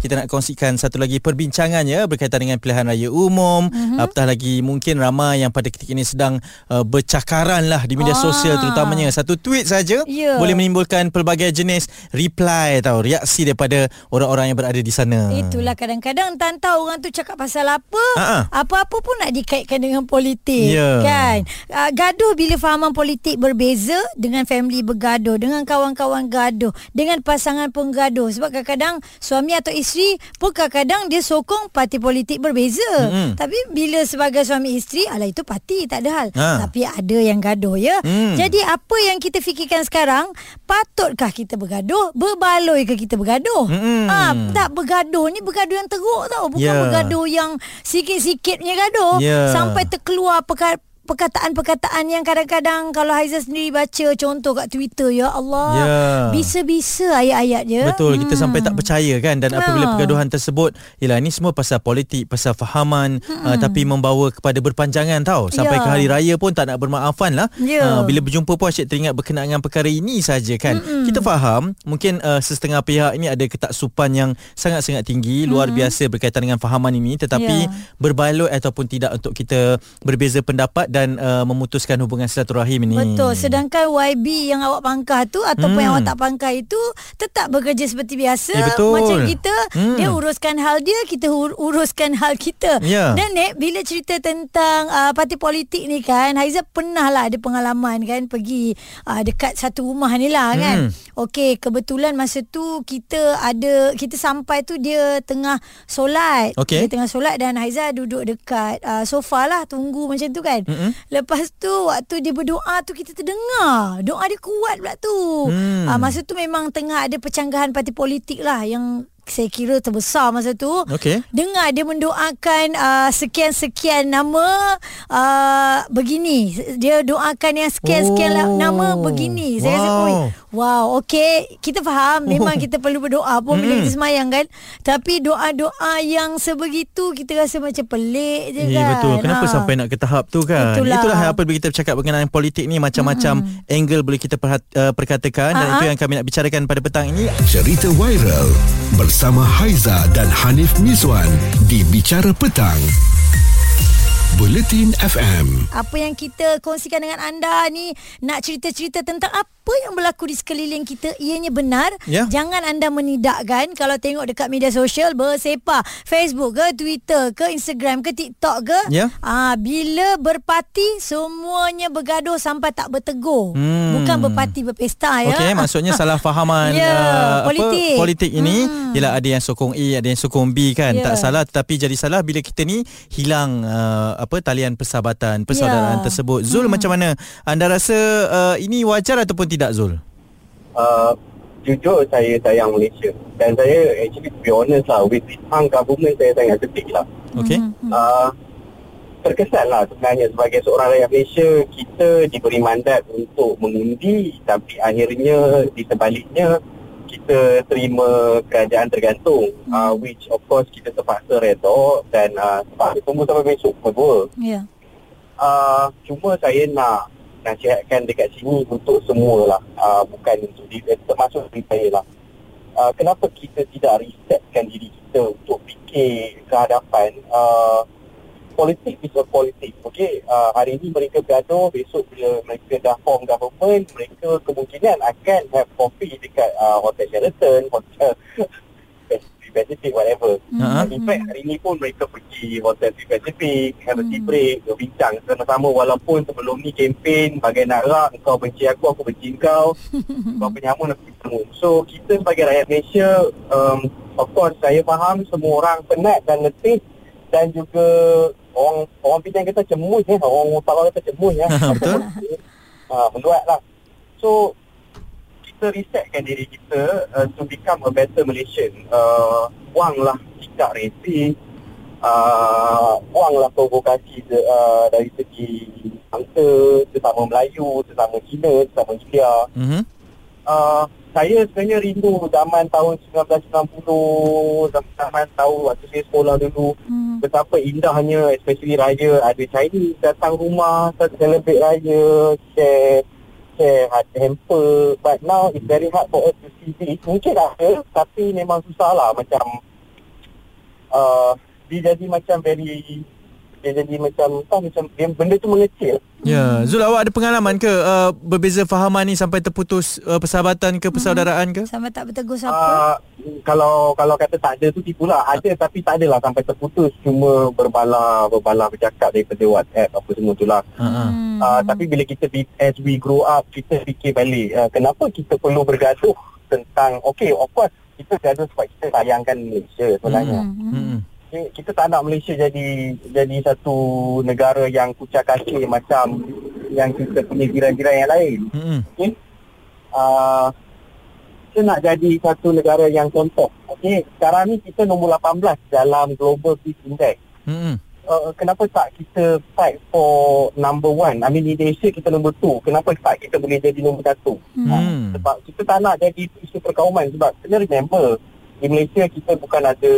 kita nak kongsikan satu lagi perbincangan ya berkaitan dengan pilihan raya umum mm-hmm. apatah lagi mungkin ramai yang pada ketika ini sedang uh, bercakaran lah di media ah. sosial terutamanya satu tweet saja yeah. boleh menimbulkan pelbagai jenis reply atau reaksi daripada orang-orang yang berada di sana itulah kadang-kadang tak tahu orang tu cakap pasal apa Ha-ha. apa-apa pun nak dikaitkan dengan politik yeah. kan uh, gaduh bila fahaman politik berbeza dengan family bergaduh dengan kawan-kawan gaduh dengan pasangan pun gaduh sebab kadang-kadang suami atau isteri isteri pun kadang-kadang dia sokong parti politik berbeza. Mm-hmm. Tapi bila sebagai suami isteri, ala itu parti tak ada hal. Ha. Tapi ada yang gaduh ya. Mm. Jadi apa yang kita fikirkan sekarang, patutkah kita bergaduh? Berbaloi ke kita bergaduh? Mm-hmm. Ha, tak bergaduh ni bergaduh yang teruk tau. Bukan yeah. bergaduh yang sikit-sikit punya gaduh. Yeah. Sampai terkeluar perkara perkataan-perkataan yang kadang-kadang kalau Haiza sendiri baca contoh kat Twitter ya Allah ya. bisa-bisa ayat-ayatnya betul hmm. kita sampai tak percaya kan dan apabila ha. pergaduhan tersebut ialah ini semua pasal politik pasal fahaman hmm. uh, tapi membawa kepada berpanjangan tau sampai ya. ke hari raya pun tak nak bermaafan lah ya. uh, bila berjumpa pun asyik teringat berkenaan dengan perkara ini saja kan hmm. kita faham mungkin uh, setengah pihak ini ada ketaksupan yang sangat-sangat tinggi hmm. luar biasa berkaitan dengan fahaman ini tetapi ya. berbaloi ataupun tidak untuk kita berbeza pendapat dan dan uh, memutuskan hubungan silaturahim ini. Betul. Sedangkan YB yang awak pangkah tu ataupun hmm. yang awak tak pangkah itu tetap bekerja seperti biasa. Ya, betul. Macam kita, hmm. dia uruskan hal dia, kita uruskan hal kita. Ya. Dan Nek, bila cerita tentang uh, parti politik ni kan, Haiza pernah lah ada pengalaman kan pergi uh, dekat satu rumah ni lah kan. Hmm. Okey, kebetulan masa tu kita ada, kita sampai tu dia tengah solat. Okay. Dia tengah solat dan Haiza duduk dekat uh, sofa lah, tunggu macam tu kan. Lepas tu waktu dia berdoa tu kita terdengar. Doa dia kuat pula tu. Hmm. Uh, masa tu memang tengah ada percanggahan parti politik lah yang saya kira terbesar masa tu. Okay. Dengar dia mendoakan uh, sekian-sekian nama uh, begini. Dia doakan yang sekian-sekian oh. nama begini. Saya wow. rasa, oi, wow, okey. Kita faham memang oh. kita perlu berdoa pun hmm. bila kita semayang kan. Tapi doa-doa yang sebegitu kita rasa macam pelik je kan. betul. Kenapa ha. sampai nak ke tahap tu kan? Itulah, Itulah apa bila kita bercakap mengenai politik ni macam-macam hmm. angle boleh kita perhat, uh, perkatakan Ha-ha. dan itu yang kami nak bicarakan pada petang ini. Cerita viral bersama Haiza dan Hanif Miswan di Bicara Petang. Bulletin FM. Apa yang kita kongsikan dengan anda ni nak cerita-cerita tentang apa apa yang berlaku di sekeliling kita ianya benar yeah. jangan anda menidakkan kalau tengok dekat media sosial bersepa Facebook ke Twitter ke Instagram ke TikTok ke yeah. ah bila berparti semuanya bergaduh sampai tak bertegur hmm. bukan berparti berpesta ya okey maksudnya salah fahaman yeah, uh, politik. apa politik ini hmm. ialah ada yang sokong A ada yang sokong B kan yeah. tak salah tetapi jadi salah bila kita ni hilang uh, apa talian persahabatan persaudaraan yeah. tersebut Zul hmm. macam mana anda rasa uh, ini wajar ataupun tidak tidak Zul? Uh, jujur saya sayang Malaysia dan saya actually to be honest lah with this hang government saya sangat sedih lah. Okay. Mm-hmm. Uh, terkesan lah sebenarnya sebagai seorang rakyat Malaysia kita diberi mandat untuk mengundi tapi akhirnya di sebaliknya kita terima kerajaan tergantung mm. uh, which of course kita terpaksa redor dan uh, sebab tunggu sampai besok berdua. Yeah. Uh, cuma saya nak nasihatkan dekat sini untuk semua lah uh, bukan untuk diri, eh, termasuk diri saya lah. Uh, kenapa kita tidak resetkan diri kita untuk fikir ke hadapan uh, politik is a politik okay? uh, hari ini mereka bergaduh besok bila mereka dah form government mereka kemungkinan akan have coffee dekat uh, Hotel Sheraton hotel Pacific whatever. Uh-huh. In fact hari ni pun mereka pergi hotel di Pacific, have a tea hmm. break, berbincang sama-sama walaupun sebelum ni kempen bagai nak rak, kau benci aku, aku benci kau. kau penyamun aku bertemu. So kita sebagai rakyat Malaysia, um, of course saya faham semua orang penat dan letih dan juga orang orang pinjam kita cemus ya, orang utara kita cemus ya. Betul. Uh, menduat lah. So kita resetkan diri kita uh, to become a better Malaysian. Uh, buanglah sikap racist, uh, buanglah provokasi uh, dari segi bangsa, sesama Melayu, sesama Cina, sesama India. Mm-hmm. Uh, saya sebenarnya rindu zaman tahun 1990 zaman tahun waktu saya sekolah dulu hmm. betapa indahnya especially raya ada Chinese datang rumah celebrate raya share share hamper but now it's very hard for us to see this mungkin ada tapi memang susah lah macam uh, dia jadi macam very dia jadi macam tak macam dia, benda tu mengecil. Ya, Zul awak ada pengalaman ke uh, berbeza fahaman ni sampai terputus uh, persahabatan ke persaudaraan ke? Sampai tak bertegur siapa? Uh, kalau kalau kata tak ada tu tipulah. Ada tapi tak adalah sampai terputus cuma berbala berbala bercakap daripada WhatsApp apa semua tu lah. Uh-huh. Uh, tapi bila kita as we grow up kita fikir balik uh, kenapa kita perlu bergaduh tentang okay of course kita gaduh sebab kita sayangkan Malaysia sebenarnya. Hmm. Hmm kita tak nak Malaysia jadi jadi satu negara yang kucak kaki macam yang kita punya jiran-jiran yang lain. Hmm. Okay? Uh, kita nak jadi satu negara yang contoh. Okay? Sekarang ni kita nombor 18 dalam Global Peace Index. Hmm. Uh, kenapa tak kita fight for number one? I mean, di Malaysia kita nombor two. Kenapa tak kita boleh jadi nombor satu? Hmm. Uh, sebab kita tak nak jadi isu perkauman. Sebab kena remember, di Malaysia kita bukan ada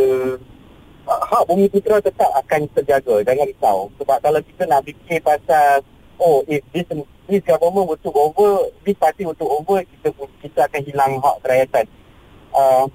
hak bumi putera tetap akan terjaga jangan risau. Sebab kalau kita nak fikir pasal oh if this this government will took over this party will took over kita kita akan hilang hak kerakyatan. Uh,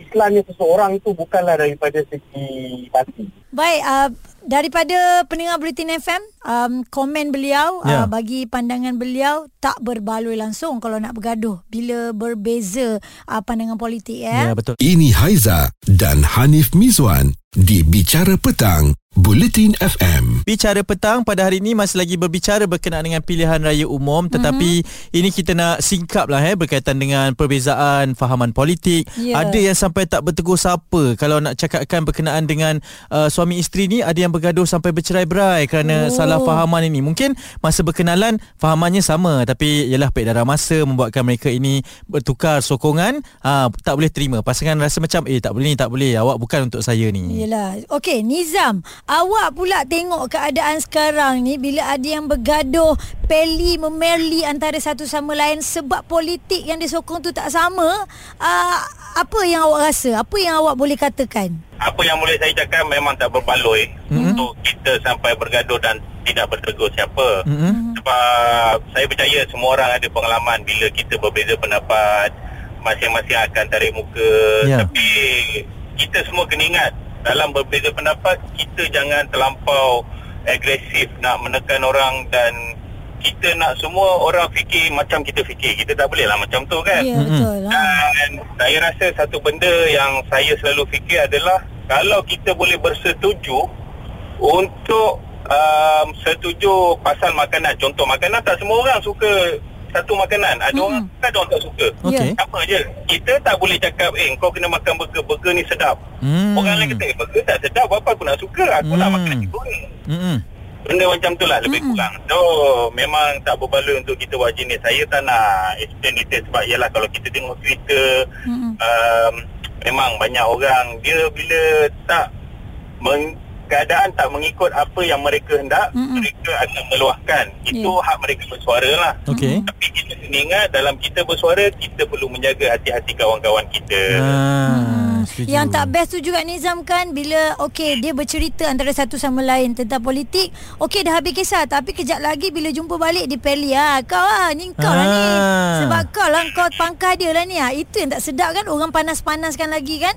Islamnya seseorang itu bukanlah daripada segi parti baik uh, daripada pendengar Britain FM um, komen beliau yeah. uh, ya. bagi pandangan beliau tak berbaloi langsung kalau nak bergaduh bila berbeza uh, pandangan politik ya. Yeah, betul. Ini Haiza dan Hanif Mizwan di Bicara Petang, Bulletin FM. Bicara Petang pada hari ini masih lagi berbicara berkenaan dengan pilihan raya umum tetapi mm-hmm. ini kita nak singkap lah eh, berkaitan dengan perbezaan fahaman politik. Yeah. Ada yang sampai tak bertegur siapa kalau nak cakapkan berkenaan dengan uh, suami isteri ni ada yang bergaduh sampai bercerai-berai kerana oh. salah fahaman ini. Mungkin masa berkenalan fahamannya sama tapi ialah peredaran masa membuatkan mereka ini bertukar sokongan uh, tak boleh terima. Pasangan rasa macam eh tak boleh ni tak boleh awak bukan untuk saya ni. Yelah. Okey, Nizam, awak pula tengok keadaan sekarang ni bila ada yang bergaduh, peli memerli antara satu sama lain sebab politik yang disokong tu tak sama. Uh, apa yang awak rasa? Apa yang awak boleh katakan? Apa yang boleh saya cakap memang tak berbaloi mm-hmm. untuk kita sampai bergaduh dan tidak bertegur siapa. Mm-hmm. Sebab saya percaya semua orang ada pengalaman bila kita berbeza pendapat, masing-masing akan tarik muka. Yeah. Tapi kita semua kena ingat dalam berbeza pendapat kita jangan terlampau agresif nak menekan orang dan kita nak semua orang fikir macam kita fikir. Kita tak boleh lah macam tu kan? Ya, betul lah. dan saya rasa satu benda yang saya selalu fikir adalah kalau kita boleh bersetuju untuk um, setuju pasal makanan. Contoh makanan tak semua orang suka satu makanan ada hmm. orang ada orang tak suka okay. apa je kita tak boleh cakap eh kau kena makan burger burger ni sedap hmm. orang lain kata eh burger tak sedap apa aku nak suka aku hmm. nak makan nasi goreng hmm. benda macam tu lah lebih hmm. kurang so memang tak berbaloi untuk kita buat jenis saya tak nak explain detail sebab ialah kalau kita tengok cerita hmm. um, memang banyak orang dia bila tak meng, keadaan tak mengikut apa yang mereka hendak Mm-mm. mereka akan meluahkan itu yeah. hak mereka bersuara lah okay. tapi kita kena ingat dalam kita bersuara kita perlu menjaga hati-hati kawan-kawan kita ah, yang tak best tu juga Nizam kan bila okey dia bercerita antara satu sama lain tentang politik okey dah habis kisah tapi kejap lagi bila jumpa balik di peli ah kau lah ni kau ah. lah ni ah. sebab kau lah kau pangkah dia lah ni ah itu yang tak sedap kan orang panas-panaskan lagi kan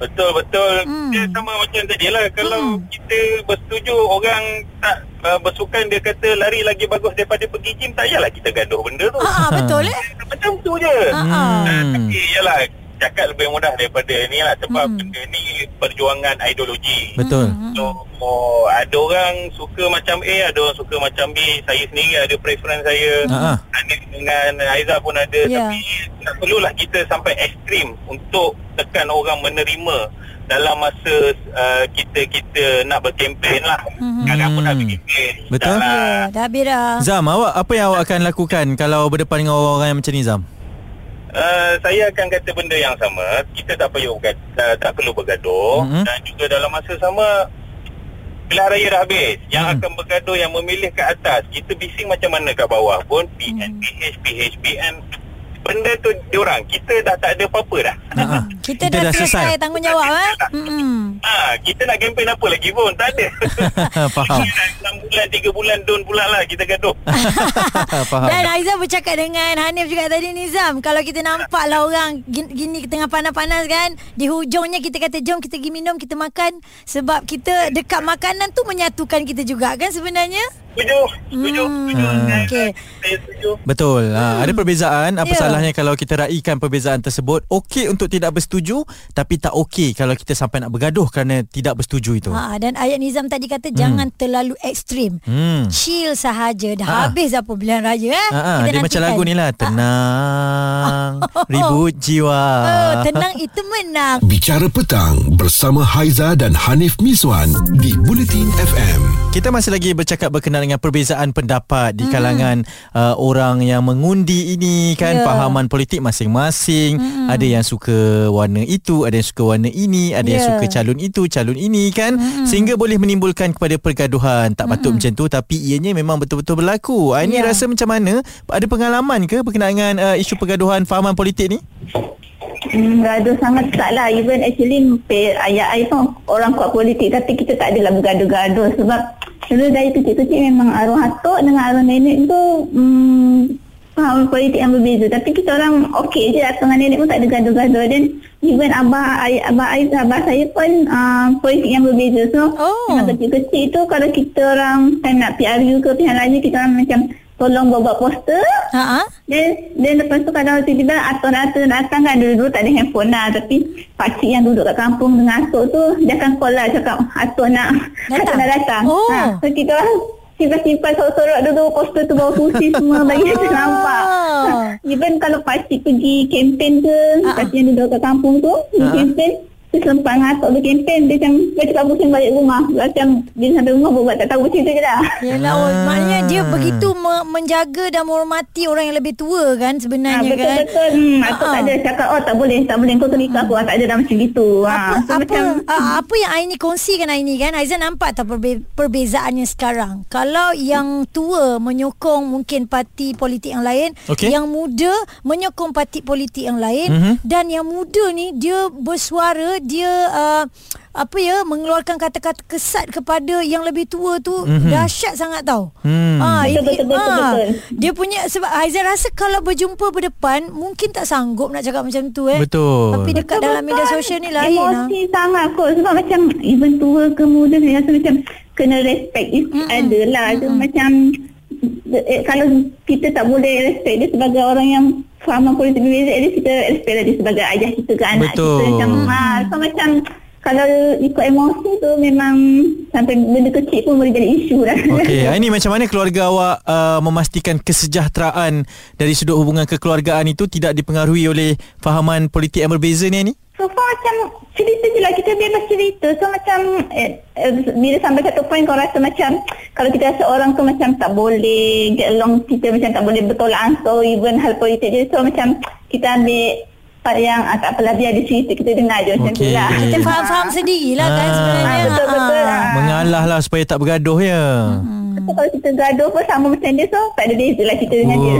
Betul betul. Hmm. Dia sama macam tadi lah. Kalau hmm. kita bersetuju orang tak uh, bersukan dia kata lari lagi bagus daripada pergi gym tak payahlah kita gaduh benda tu. Ah betul eh. Macam tu je. Hmm. Uh, tapi yalah cakap lebih mudah daripada ni lah sebab hmm. benda ni perjuangan ideologi. Betul. Hmm. So oh, ada orang suka macam A, ada orang suka macam B. Saya sendiri ada preference saya. Uh-huh. dengan Aiza pun ada. Yeah. Tapi tak perlulah kita sampai ekstrim untuk tekan orang menerima dalam masa uh, kita kita nak berkempen lah. Mm-hmm. Kadang pun dah berkempen. Betul. Dah, yeah, dah habis dah. Zam, awak, apa yang awak akan lakukan kalau berdepan dengan orang-orang yang macam ni Zam? Uh, saya akan kata benda yang sama kita tak perlu uh, tak perlu bergaduh mm-hmm. dan juga dalam masa sama pilihan raya dah habis yang mm. akan bergaduh yang memilih ke atas kita bising macam mana kat bawah pun PNPH mm. PHBN benda tu diorang kita dah tak ada apa-apa dah. Uh-huh. kita, kita dah, dah selesai, selesai tanggungjawab eh? hmm. ha, kita nak kempen apa lagi pun tak ada. Faham. 6 bulan 3 bulan don pula lah kita gaduh. Faham. Dan Aizam bercakap dengan Hanif juga tadi Nizam kalau kita nampak lah orang gini tengah panas-panas kan di hujungnya kita kata jom kita pergi minum kita makan. Sebab kita dekat makanan tu menyatukan kita juga kan sebenarnya Setuju Setuju, hmm. okay. Betul ha, Ada perbezaan Apa yeah. salahnya Kalau kita raikan perbezaan tersebut Okey untuk tidak bersetuju Tapi tak okey Kalau kita sampai nak bergaduh Kerana tidak bersetuju itu ha, Dan ayat Nizam tadi kata hmm. Jangan terlalu ekstrim hmm. Chill sahaja Dah ha. habis apa pilihan raya eh? ha, ha. Dia nantikan. macam lagu ni lah Tenang Ribut jiwa oh, Tenang itu menang Bicara petang Bersama Haiza dan Hanif Miswan Di Bulletin FM Kita masih lagi bercakap berkenaan dengan perbezaan pendapat di kalangan hmm. uh, orang yang mengundi ini kan yeah. fahaman politik masing-masing hmm. ada yang suka warna itu ada yang suka warna ini ada yeah. yang ya. suka calon itu calon ini kan hmm. sehingga boleh menimbulkan kepada pergaduhan tak patut hmm. macam tu tapi ianya memang betul-betul berlaku uh, ini yeah. rasa macam mana ada pengalaman ke berkenaan dengan uh, isu pergaduhan fahaman politik ni Hmm, gaduh sangat tak lah Even actually Ayah saya pun Orang kuat politik Tapi kita tak adalah bergaduh-gaduh Sebab Dulu dari kecil-kecil memang arwah atuk dengan arwah nenek tu hmm, faham politik yang berbeza. Tapi kita orang okey je atuk dengan nenek pun tak ada gaduh-gaduh. Dan even abah, ayah, abah, ayah, abah saya pun uh, politik yang berbeza. So, oh. kecil-kecil tu kalau kita orang time nak PRU ke pihak lain, kita orang macam tolong buat-buat poster. Ha. Dan dan lepas tu kalau tiba-tiba atur-atur datang kan dulu-dulu tak ada handphone lah tapi pakcik yang duduk kat kampung dengan atuk tu dia akan call lah cakap atuk nak datang. nak datang. Oh. Ha. So kita simpan-simpan sorok-sorok dulu poster tu bawa kursi semua bagi kita nampak. Even kalau pakcik pergi kempen ke, pakcik yang duduk kat kampung tu, pergi kempen, dia sempat ngatuk dia kempen dia macam dia cakap pusing balik rumah. Macam dia sampai rumah buat tak tahu cerita je dah Yelah oh, ah. maknanya dia begitu me- menjaga dan menghormati orang yang lebih tua kan sebenarnya ha, betul, kan? betul. Betul hmm, aku tak ada cakap oh tak boleh tak boleh kau kena nikah aku. Tak ada dah macam gitu. Ha, apa, so apa, macam, uh, apa yang Aini kongsikan Aini kan? Aizan nampak tak perbe- perbezaannya sekarang? Kalau yang tua menyokong mungkin parti politik yang lain okay. yang muda menyokong parti politik yang lain mm-hmm. dan yang muda ni dia bersuara dia uh, apa ya mengeluarkan kata-kata kesat kepada yang lebih tua tu mm-hmm. dahsyat sangat tau. Hmm. Ah, betul, betul, betul, ha, betul. Dia punya sebab Aizan rasa kalau berjumpa berdepan mungkin tak sanggup nak cakap macam tu eh. Betul. Tapi dekat betul, dalam media sosial ni lain. Emosi ha. sangat kot sebab macam even tua ke muda saya rasa macam kena respect is mm-hmm. adalah mm-hmm. macam eh, kalau kita tak boleh respect dia sebagai orang yang faham politik at least kita respect dia sebagai ayah kita ke anak Betul. kita macam ha, so macam kalau ikut emosi tu memang sampai benda kecil pun boleh jadi isu dah. Okey, ini macam mana keluarga awak uh, memastikan kesejahteraan dari sudut hubungan kekeluargaan itu tidak dipengaruhi oleh fahaman politik yang berbeza ni ni? So far macam cerita je lah kita bebas cerita So macam eh, eh, Bila sampai satu point kau rasa macam Kalau kita rasa orang tu macam tak boleh Get along kita macam tak boleh bertolak ansur Even hal politik je So macam kita ambil part yang ah, tak apalah biar dia cerita kita dengar je okay. macam tu lah kita faham-faham sendirilah kan ah. sebenarnya betul-betul ha. mengalah lah supaya tak bergaduh ya hmm. So, kalau kita gaduh pun sama macam dia so tak ada beza lah kita dengan dia.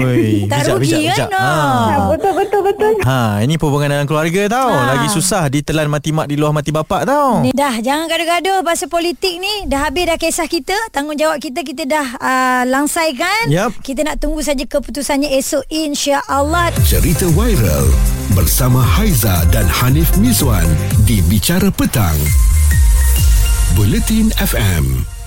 Tak rugi kan. Ha. Ha, betul betul betul. Ha ini hubungan dalam keluarga tau. Ha. lagi susah ditelan mati mak di luar mati bapak tau. Ni dah jangan gaduh-gaduh pasal politik ni. Dah habis dah kisah kita. Tanggungjawab kita kita dah uh, langsaikan yep. kita nak tunggu saja keputusannya esok insya-Allah. Cerita viral bersama Haiza dan Hanif Miswan di Bicara Petang. Buletin FM